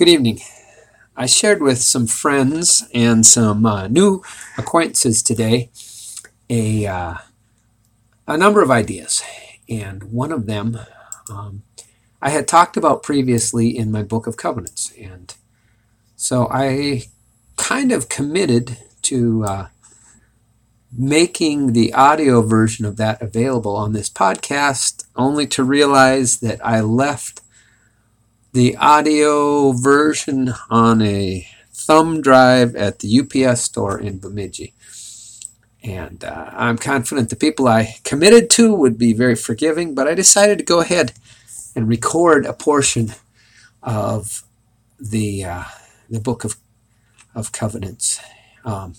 Good evening. I shared with some friends and some uh, new acquaintances today a, uh, a number of ideas. And one of them um, I had talked about previously in my Book of Covenants. And so I kind of committed to uh, making the audio version of that available on this podcast, only to realize that I left the audio version on a thumb drive at the UPS store in Bemidji. And uh, I'm confident the people I committed to would be very forgiving, but I decided to go ahead and record a portion of the, uh, the book of, of covenants. Um,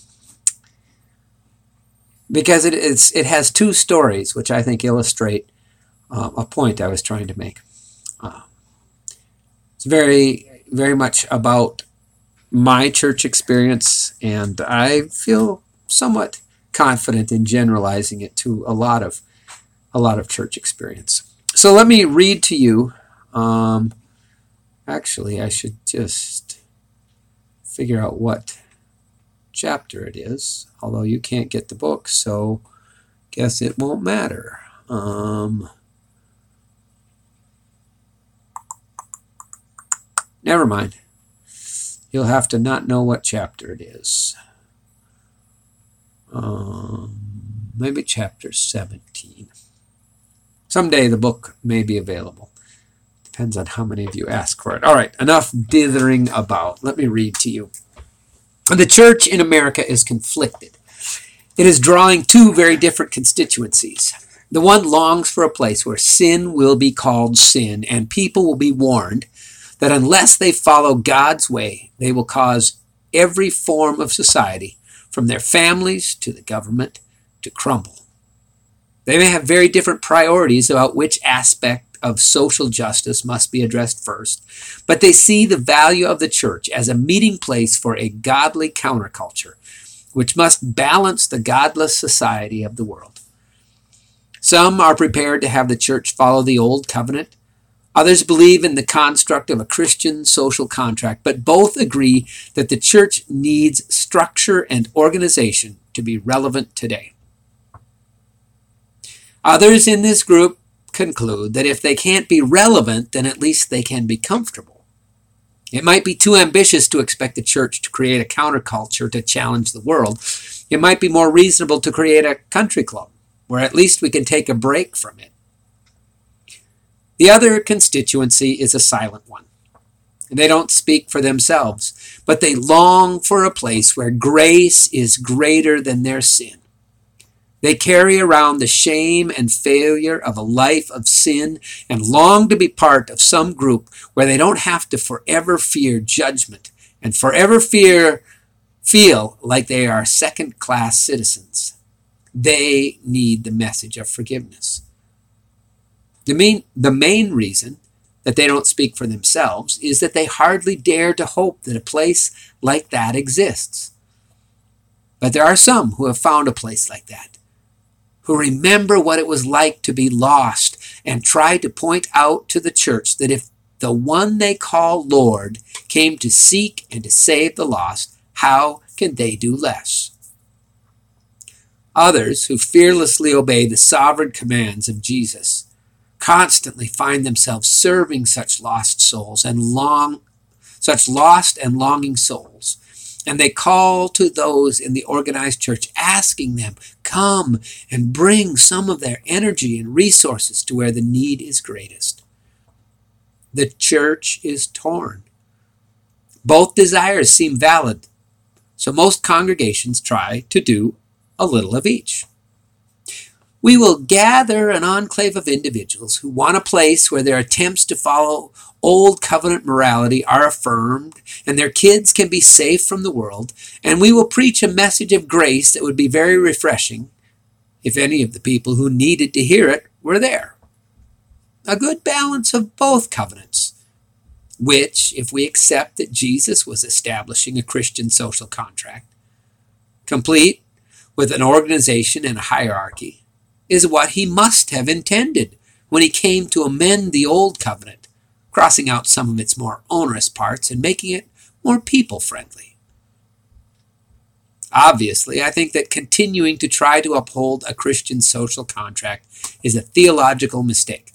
because it, it's, it has two stories, which I think illustrate uh, a point I was trying to make. Uh, it's very, very much about my church experience, and I feel somewhat confident in generalizing it to a lot of a lot of church experience. So let me read to you. Um, actually, I should just figure out what chapter it is, although you can't get the book, so guess it won't matter. Um, Never mind. You'll have to not know what chapter it is. Um, maybe chapter 17. Someday the book may be available. Depends on how many of you ask for it. All right, enough dithering about. Let me read to you. The church in America is conflicted. It is drawing two very different constituencies. The one longs for a place where sin will be called sin and people will be warned that unless they follow God's way, they will cause every form of society, from their families to the government, to crumble. They may have very different priorities about which aspect of social justice must be addressed first, but they see the value of the church as a meeting place for a godly counterculture, which must balance the godless society of the world. Some are prepared to have the church follow the old covenant Others believe in the construct of a Christian social contract, but both agree that the church needs structure and organization to be relevant today. Others in this group conclude that if they can't be relevant, then at least they can be comfortable. It might be too ambitious to expect the church to create a counterculture to challenge the world. It might be more reasonable to create a country club where at least we can take a break from it the other constituency is a silent one. They don't speak for themselves, but they long for a place where grace is greater than their sin. They carry around the shame and failure of a life of sin and long to be part of some group where they don't have to forever fear judgment and forever fear feel like they are second class citizens. They need the message of forgiveness. The main, the main reason that they don't speak for themselves is that they hardly dare to hope that a place like that exists. But there are some who have found a place like that, who remember what it was like to be lost and try to point out to the church that if the one they call Lord came to seek and to save the lost, how can they do less? Others who fearlessly obey the sovereign commands of Jesus constantly find themselves serving such lost souls and long such lost and longing souls. And they call to those in the organized church asking them come and bring some of their energy and resources to where the need is greatest. The church is torn. Both desires seem valid. So most congregations try to do a little of each we will gather an enclave of individuals who want a place where their attempts to follow old covenant morality are affirmed and their kids can be safe from the world, and we will preach a message of grace that would be very refreshing if any of the people who needed to hear it were there. A good balance of both covenants, which, if we accept that Jesus was establishing a Christian social contract, complete with an organization and a hierarchy, is what he must have intended when he came to amend the old covenant crossing out some of its more onerous parts and making it more people friendly. Obviously, I think that continuing to try to uphold a Christian social contract is a theological mistake.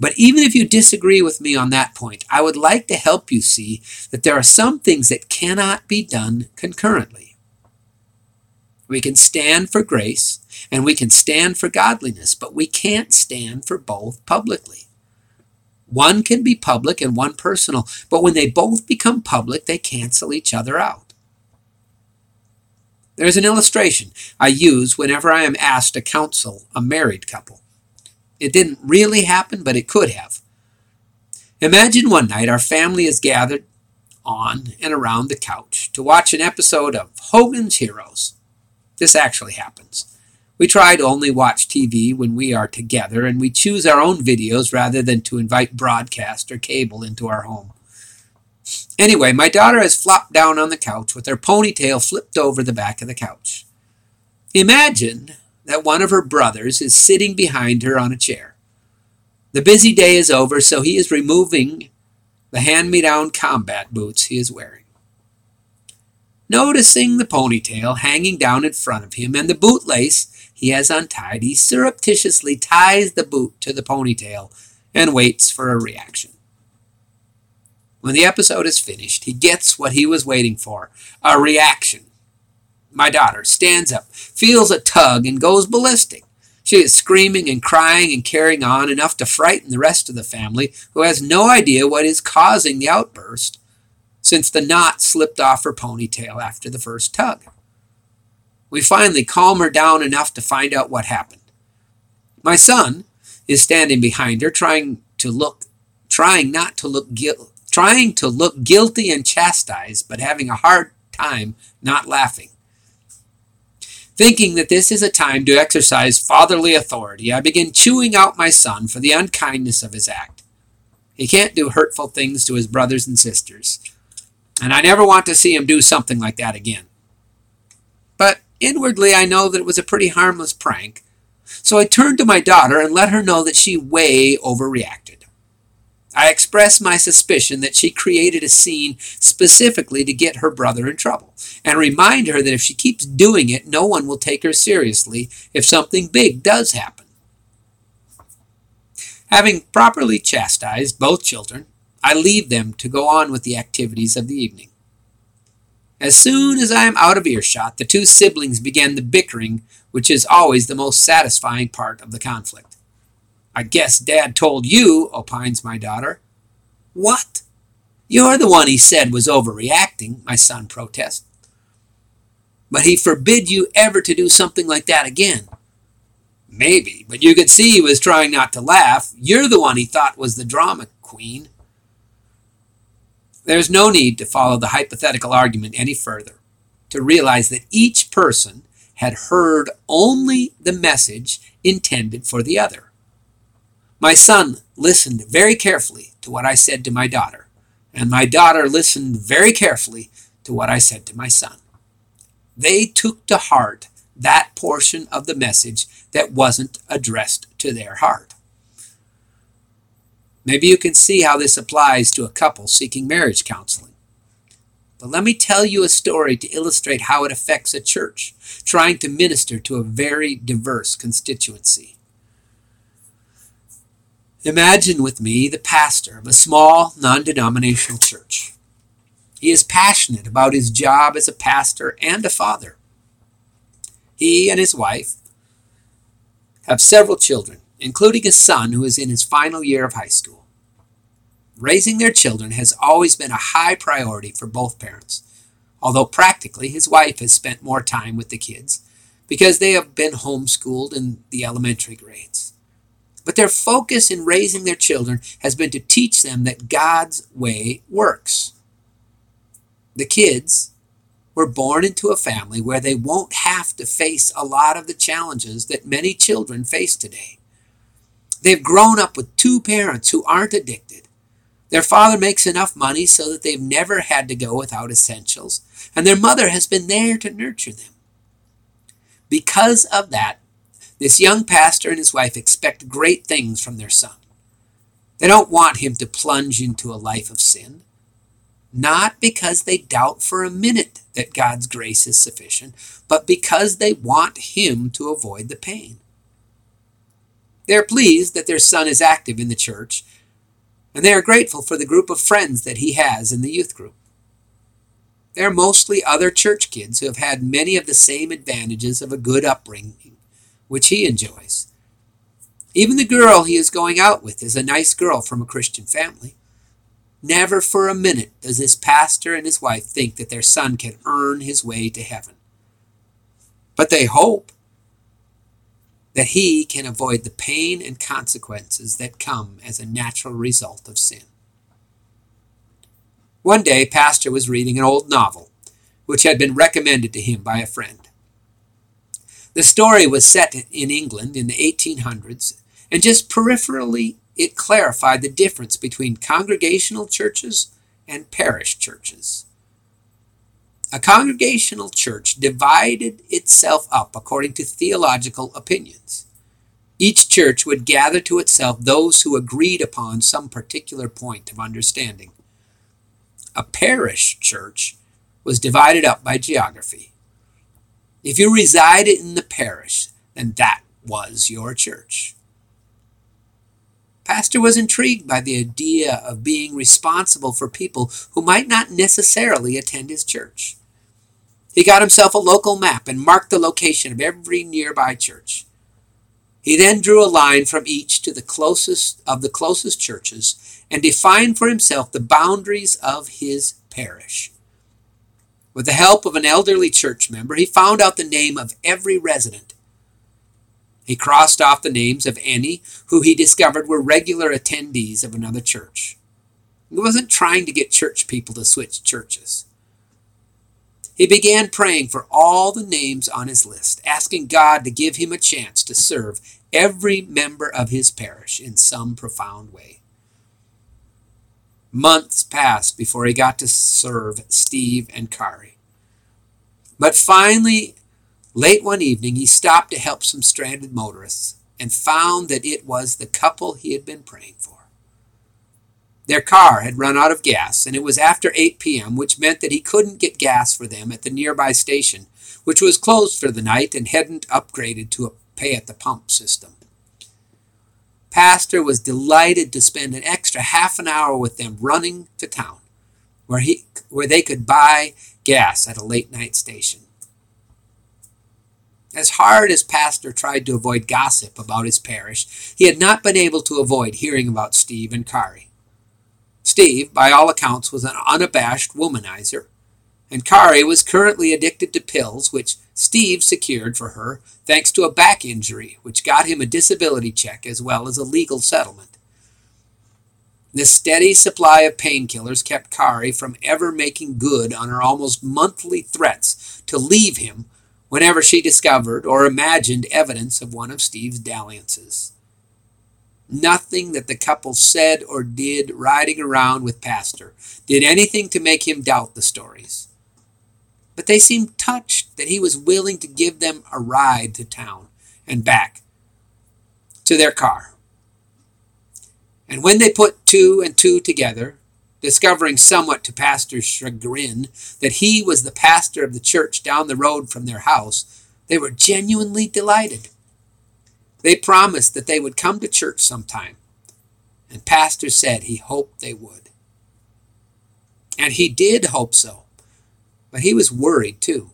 But even if you disagree with me on that point, I would like to help you see that there are some things that cannot be done concurrently. We can stand for grace and we can stand for godliness, but we can't stand for both publicly. One can be public and one personal, but when they both become public, they cancel each other out. There's an illustration I use whenever I am asked to counsel a married couple. It didn't really happen, but it could have. Imagine one night our family is gathered on and around the couch to watch an episode of Hogan's Heroes. This actually happens. We try to only watch TV when we are together, and we choose our own videos rather than to invite broadcast or cable into our home. Anyway, my daughter has flopped down on the couch with her ponytail flipped over the back of the couch. Imagine that one of her brothers is sitting behind her on a chair. The busy day is over, so he is removing the hand me down combat boots he is wearing. Noticing the ponytail hanging down in front of him and the bootlace he has untied, he surreptitiously ties the boot to the ponytail and waits for a reaction. When the episode is finished, he gets what he was waiting for a reaction my daughter, stands up, feels a tug, and goes ballistic. She is screaming and crying and carrying on enough to frighten the rest of the family, who has no idea what is causing the outburst, since the knot slipped off her ponytail after the first tug. We finally calm her down enough to find out what happened. My son is standing behind her, trying to look, trying not to look guilty, trying to look guilty and chastised, but having a hard time not laughing. Thinking that this is a time to exercise fatherly authority, I begin chewing out my son for the unkindness of his act. He can't do hurtful things to his brothers and sisters, and I never want to see him do something like that again. Inwardly, I know that it was a pretty harmless prank, so I turned to my daughter and let her know that she way overreacted. I expressed my suspicion that she created a scene specifically to get her brother in trouble, and remind her that if she keeps doing it, no one will take her seriously if something big does happen. Having properly chastised both children, I leave them to go on with the activities of the evening. As soon as I am out of earshot, the two siblings begin the bickering, which is always the most satisfying part of the conflict. I guess Dad told you, opines my daughter. What? You're the one he said was overreacting, my son protests. But he forbid you ever to do something like that again. Maybe, but you could see he was trying not to laugh. You're the one he thought was the drama queen. There's no need to follow the hypothetical argument any further, to realize that each person had heard only the message intended for the other. My son listened very carefully to what I said to my daughter, and my daughter listened very carefully to what I said to my son. They took to heart that portion of the message that wasn't addressed to their heart. Maybe you can see how this applies to a couple seeking marriage counseling. But let me tell you a story to illustrate how it affects a church trying to minister to a very diverse constituency. Imagine with me the pastor of a small non denominational church. He is passionate about his job as a pastor and a father. He and his wife have several children, including a son who is in his final year of high school. Raising their children has always been a high priority for both parents, although practically his wife has spent more time with the kids because they have been homeschooled in the elementary grades. But their focus in raising their children has been to teach them that God's way works. The kids were born into a family where they won't have to face a lot of the challenges that many children face today. They've grown up with two parents who aren't addicted. Their father makes enough money so that they've never had to go without essentials, and their mother has been there to nurture them. Because of that, this young pastor and his wife expect great things from their son. They don't want him to plunge into a life of sin, not because they doubt for a minute that God's grace is sufficient, but because they want him to avoid the pain. They're pleased that their son is active in the church, and they are grateful for the group of friends that he has in the youth group. They're mostly other church kids who have had many of the same advantages of a good upbringing, which he enjoys. Even the girl he is going out with is a nice girl from a Christian family. Never for a minute does this pastor and his wife think that their son can earn his way to heaven. But they hope that he can avoid the pain and consequences that come as a natural result of sin. One day, Pastor was reading an old novel, which had been recommended to him by a friend. The story was set in England in the 1800s, and just peripherally it clarified the difference between congregational churches and parish churches. A congregational church divided itself up according to theological opinions. Each church would gather to itself those who agreed upon some particular point of understanding. A parish church was divided up by geography. If you resided in the parish, then that was your church. Pastor was intrigued by the idea of being responsible for people who might not necessarily attend his church. He got himself a local map and marked the location of every nearby church. He then drew a line from each to the closest of the closest churches and defined for himself the boundaries of his parish. With the help of an elderly church member, he found out the name of every resident. He crossed off the names of any who he discovered were regular attendees of another church. He wasn't trying to get church people to switch churches. He began praying for all the names on his list, asking God to give him a chance to serve every member of his parish in some profound way. Months passed before he got to serve Steve and Kari. But finally, late one evening, he stopped to help some stranded motorists and found that it was the couple he had been praying for. Their car had run out of gas, and it was after 8 p.m., which meant that he couldn't get gas for them at the nearby station, which was closed for the night and hadn't upgraded to a pay at the pump system. Pastor was delighted to spend an extra half an hour with them running to town, where, he, where they could buy gas at a late night station. As hard as Pastor tried to avoid gossip about his parish, he had not been able to avoid hearing about Steve and Kari. Steve, by all accounts, was an unabashed womanizer, and Kari was currently addicted to pills, which Steve secured for her thanks to a back injury, which got him a disability check as well as a legal settlement. This steady supply of painkillers kept Kari from ever making good on her almost monthly threats to leave him whenever she discovered or imagined evidence of one of Steve's dalliances. Nothing that the couple said or did riding around with Pastor did anything to make him doubt the stories. But they seemed touched that he was willing to give them a ride to town and back to their car. And when they put two and two together, discovering somewhat to Pastor's chagrin that he was the pastor of the church down the road from their house, they were genuinely delighted. They promised that they would come to church sometime, and Pastor said he hoped they would. And he did hope so, but he was worried too.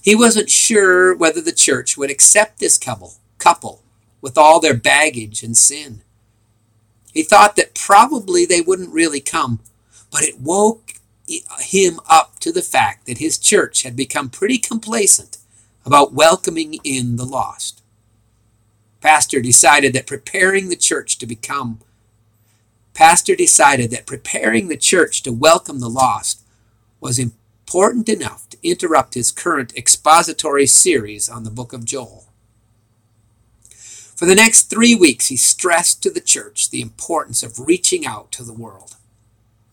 He wasn't sure whether the church would accept this couple, couple with all their baggage and sin. He thought that probably they wouldn't really come, but it woke him up to the fact that his church had become pretty complacent about welcoming in the lost pastor decided that preparing the church to become pastor decided that preparing the church to welcome the lost was important enough to interrupt his current expository series on the book of Joel. For the next three weeks, he stressed to the church the importance of reaching out to the world.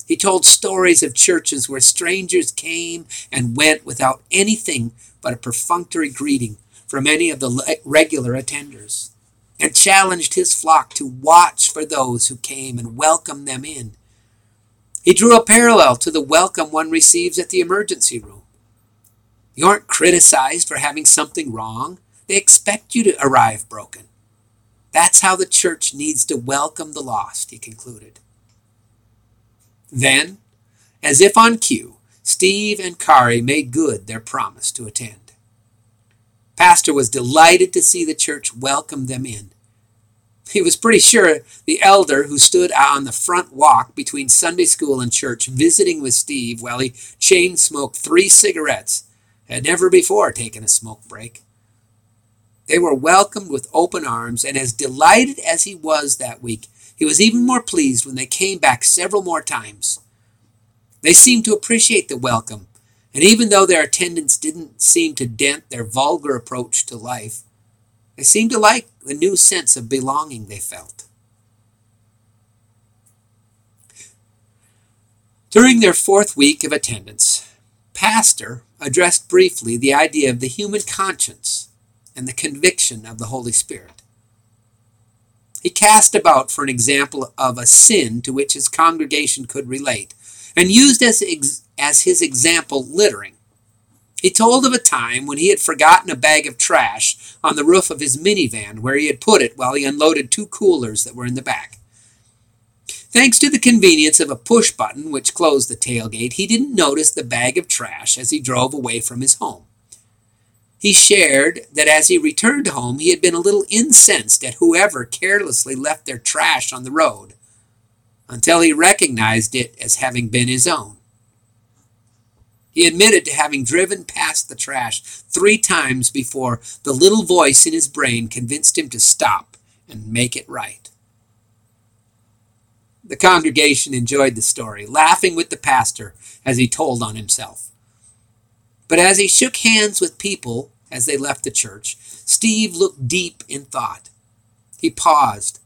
He told stories of churches where strangers came and went without anything but a perfunctory greeting from any of the regular attenders. And challenged his flock to watch for those who came and welcome them in. He drew a parallel to the welcome one receives at the emergency room. You aren't criticized for having something wrong. They expect you to arrive broken. That's how the church needs to welcome the lost, he concluded. Then, as if on cue, Steve and Kari made good their promise to attend. Pastor was delighted to see the church welcome them in. He was pretty sure the elder who stood on the front walk between Sunday school and church visiting with Steve while he chain smoked three cigarettes had never before taken a smoke break. They were welcomed with open arms, and as delighted as he was that week, he was even more pleased when they came back several more times. They seemed to appreciate the welcome, and even though their attendance didn't seem to dent their vulgar approach to life, they seemed to like the new sense of belonging they felt. During their fourth week of attendance, Pastor addressed briefly the idea of the human conscience and the conviction of the Holy Spirit. He cast about for an example of a sin to which his congregation could relate, and used as, as his example littering. He told of a time when he had forgotten a bag of trash on the roof of his minivan where he had put it while he unloaded two coolers that were in the back. Thanks to the convenience of a push button which closed the tailgate, he didn't notice the bag of trash as he drove away from his home. He shared that as he returned home, he had been a little incensed at whoever carelessly left their trash on the road until he recognized it as having been his own. He admitted to having driven past the trash three times before the little voice in his brain convinced him to stop and make it right. The congregation enjoyed the story, laughing with the pastor as he told on himself. But as he shook hands with people as they left the church, Steve looked deep in thought. He paused,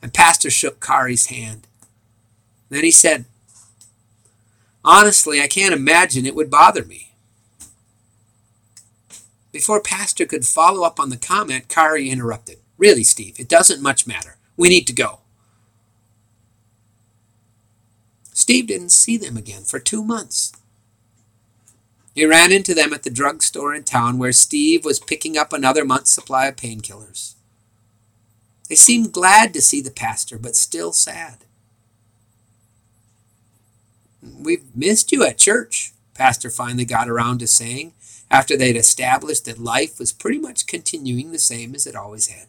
and Pastor shook Kari's hand. Then he said, Honestly, I can't imagine it would bother me. Before Pastor could follow up on the comment, Kari interrupted. Really, Steve, it doesn't much matter. We need to go. Steve didn't see them again for two months. He ran into them at the drugstore in town where Steve was picking up another month's supply of painkillers. They seemed glad to see the pastor, but still sad. We've missed you at church, Pastor finally got around to saying after they'd established that life was pretty much continuing the same as it always had.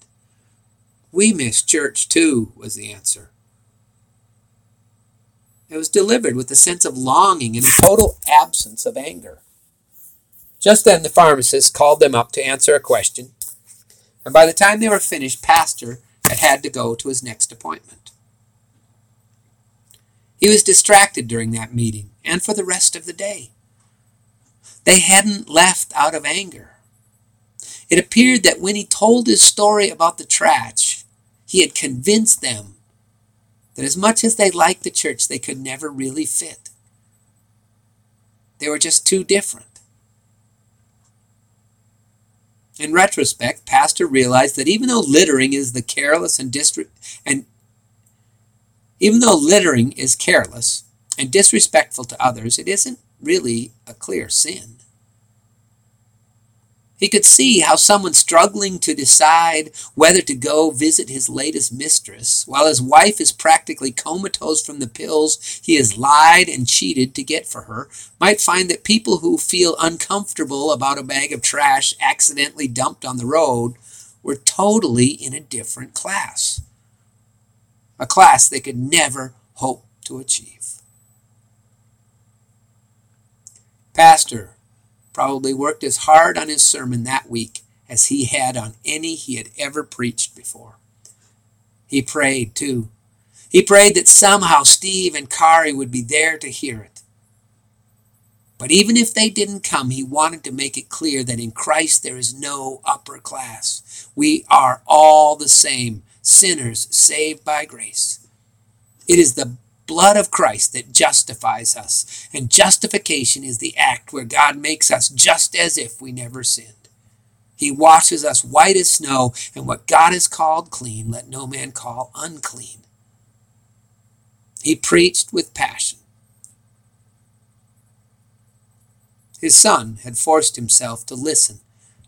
We miss church too, was the answer. It was delivered with a sense of longing and a total absence of anger. Just then the pharmacist called them up to answer a question, and by the time they were finished, Pastor had had to go to his next appointment. He was distracted during that meeting and for the rest of the day. They hadn't left out of anger. It appeared that when he told his story about the trash, he had convinced them that as much as they liked the church, they could never really fit. They were just too different. In retrospect, Pastor realized that even though littering is the careless and distre- and even though littering is careless and disrespectful to others, it isn't really a clear sin. He could see how someone struggling to decide whether to go visit his latest mistress, while his wife is practically comatose from the pills he has lied and cheated to get for her, might find that people who feel uncomfortable about a bag of trash accidentally dumped on the road were totally in a different class. A class they could never hope to achieve. Pastor, probably worked as hard on his sermon that week as he had on any he had ever preached before. He prayed, too. He prayed that somehow Steve and Kari would be there to hear it. But even if they didn't come, he wanted to make it clear that in Christ there is no upper class. We are all the same, sinners saved by grace. It is the blood of Christ that justifies us. And justification is the act where God makes us just as if we never sinned. He washes us white as snow, and what God has called clean, let no man call unclean. He preached with passion. His son had forced himself to listen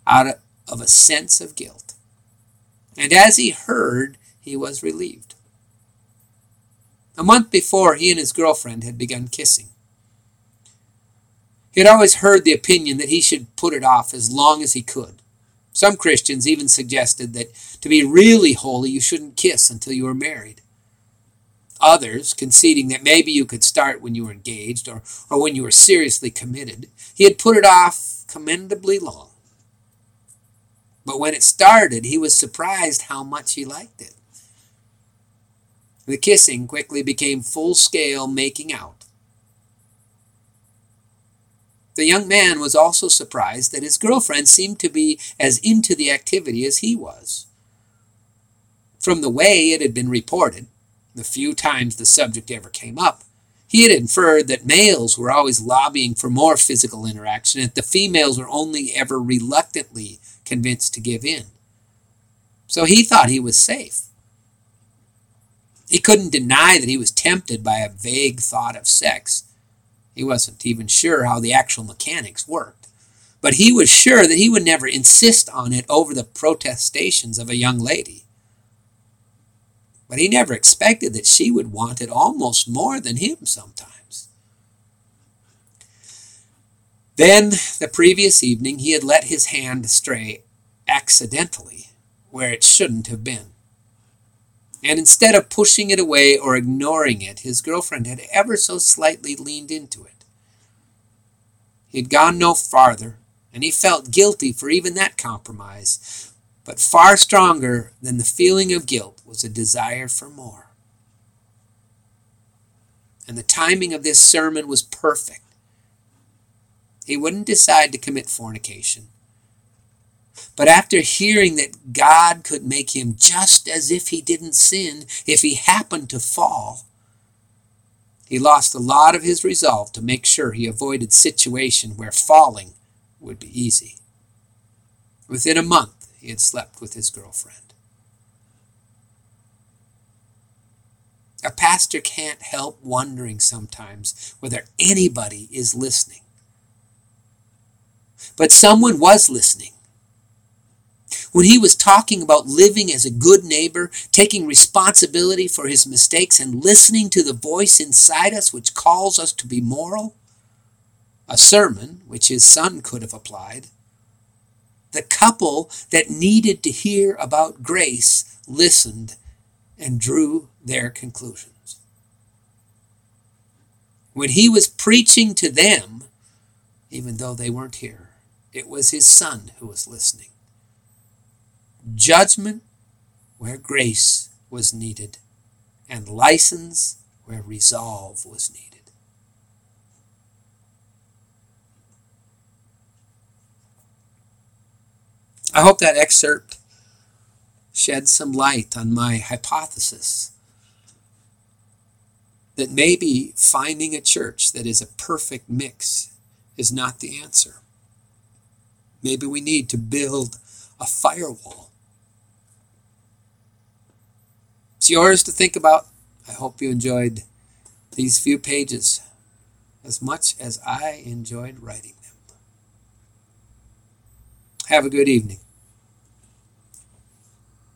out of a sense of guilt. And as he heard, he was relieved. A month before, he and his girlfriend had begun kissing. He had always heard the opinion that he should put it off as long as he could. Some Christians even suggested that to be really holy, you shouldn't kiss until you were married. Others, conceding that maybe you could start when you were engaged or, or when you were seriously committed, he had put it off commendably long. But when it started, he was surprised how much he liked it. The kissing quickly became full scale making out. The young man was also surprised that his girlfriend seemed to be as into the activity as he was. From the way it had been reported, the few times the subject ever came up, he had inferred that males were always lobbying for more physical interaction and that the females were only ever reluctantly convinced to give in. So he thought he was safe. He couldn't deny that he was tempted by a vague thought of sex he wasn't even sure how the actual mechanics worked. But he was sure that he would never insist on it over the protestations of a young lady. But he never expected that she would want it almost more than him sometimes. Then, the previous evening, he had let his hand stray accidentally where it shouldn't have been. And instead of pushing it away or ignoring it, his girlfriend had ever so slightly leaned into it. He had gone no farther, and he felt guilty for even that compromise. But far stronger than the feeling of guilt was a desire for more. And the timing of this sermon was perfect. He wouldn't decide to commit fornication but after hearing that God could make him just as if he didn't sin if he happened to fall, he lost a lot of his resolve to make sure he avoided situation where falling would be easy. Within a month, he had slept with his girlfriend. A pastor can't help wondering sometimes whether anybody is listening. But someone was listening when he was talking about living as a good neighbor, taking responsibility for his mistakes, and listening to the voice inside us which calls us to be moral, a sermon which his son could have applied. The couple that needed to hear about grace listened and drew their conclusions. When he was preaching to them, even though they weren't here, it was his son who was listening judgment where grace was needed, and license where resolve was needed. I hope that excerpt sheds some light on my hypothesis that maybe finding a church that is a perfect mix is not the answer. Maybe we need to build a firewall It's yours to think about. I hope you enjoyed these few pages as much as I enjoyed writing. Have a good evening.